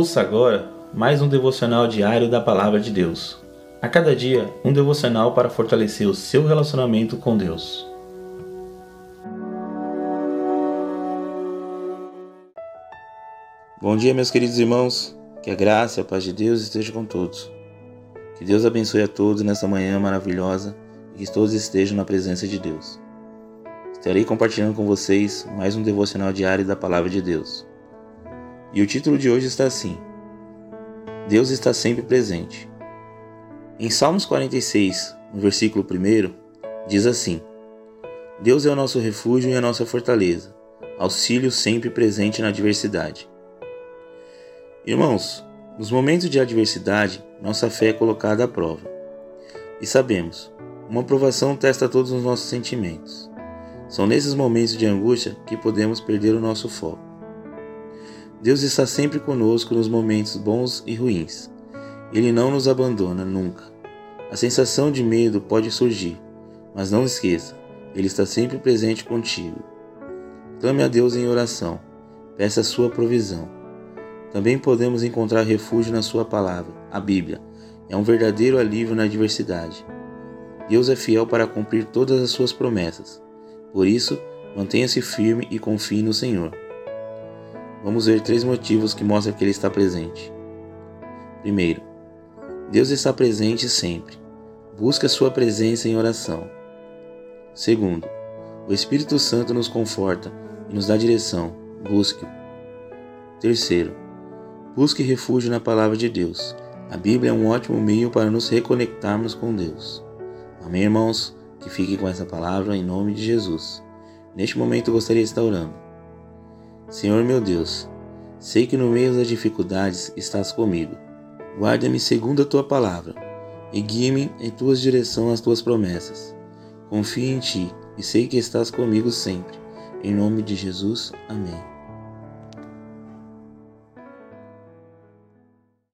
Ouça agora mais um devocional diário da Palavra de Deus. A cada dia, um devocional para fortalecer o seu relacionamento com Deus. Bom dia, meus queridos irmãos. Que a graça e a paz de Deus esteja com todos. Que Deus abençoe a todos nessa manhã maravilhosa e que todos estejam na presença de Deus. Estarei compartilhando com vocês mais um devocional diário da Palavra de Deus. E o título de hoje está assim: Deus está sempre presente. Em Salmos 46, no versículo 1, diz assim: Deus é o nosso refúgio e a nossa fortaleza, auxílio sempre presente na adversidade. Irmãos, nos momentos de adversidade, nossa fé é colocada à prova. E sabemos, uma provação testa todos os nossos sentimentos. São nesses momentos de angústia que podemos perder o nosso foco. Deus está sempre conosco nos momentos bons e ruins. Ele não nos abandona nunca. A sensação de medo pode surgir, mas não esqueça, Ele está sempre presente contigo. Clame a Deus em oração, peça a sua provisão. Também podemos encontrar refúgio na Sua palavra, a Bíblia. É um verdadeiro alívio na adversidade. Deus é fiel para cumprir todas as suas promessas. Por isso, mantenha-se firme e confie no Senhor. Vamos ver três motivos que mostram que Ele está presente. Primeiro, Deus está presente sempre. Busque a sua presença em oração. Segundo, o Espírito Santo nos conforta e nos dá direção. Busque-o. Terceiro, busque refúgio na palavra de Deus. A Bíblia é um ótimo meio para nos reconectarmos com Deus. Amém, irmãos? Que fiquem com essa palavra em nome de Jesus. Neste momento eu gostaria de estar orando. Senhor meu Deus, sei que no meio das dificuldades estás comigo. Guarda-me segundo a tua palavra e guia-me em tuas direção às tuas promessas. Confio em ti e sei que estás comigo sempre. Em nome de Jesus, amém.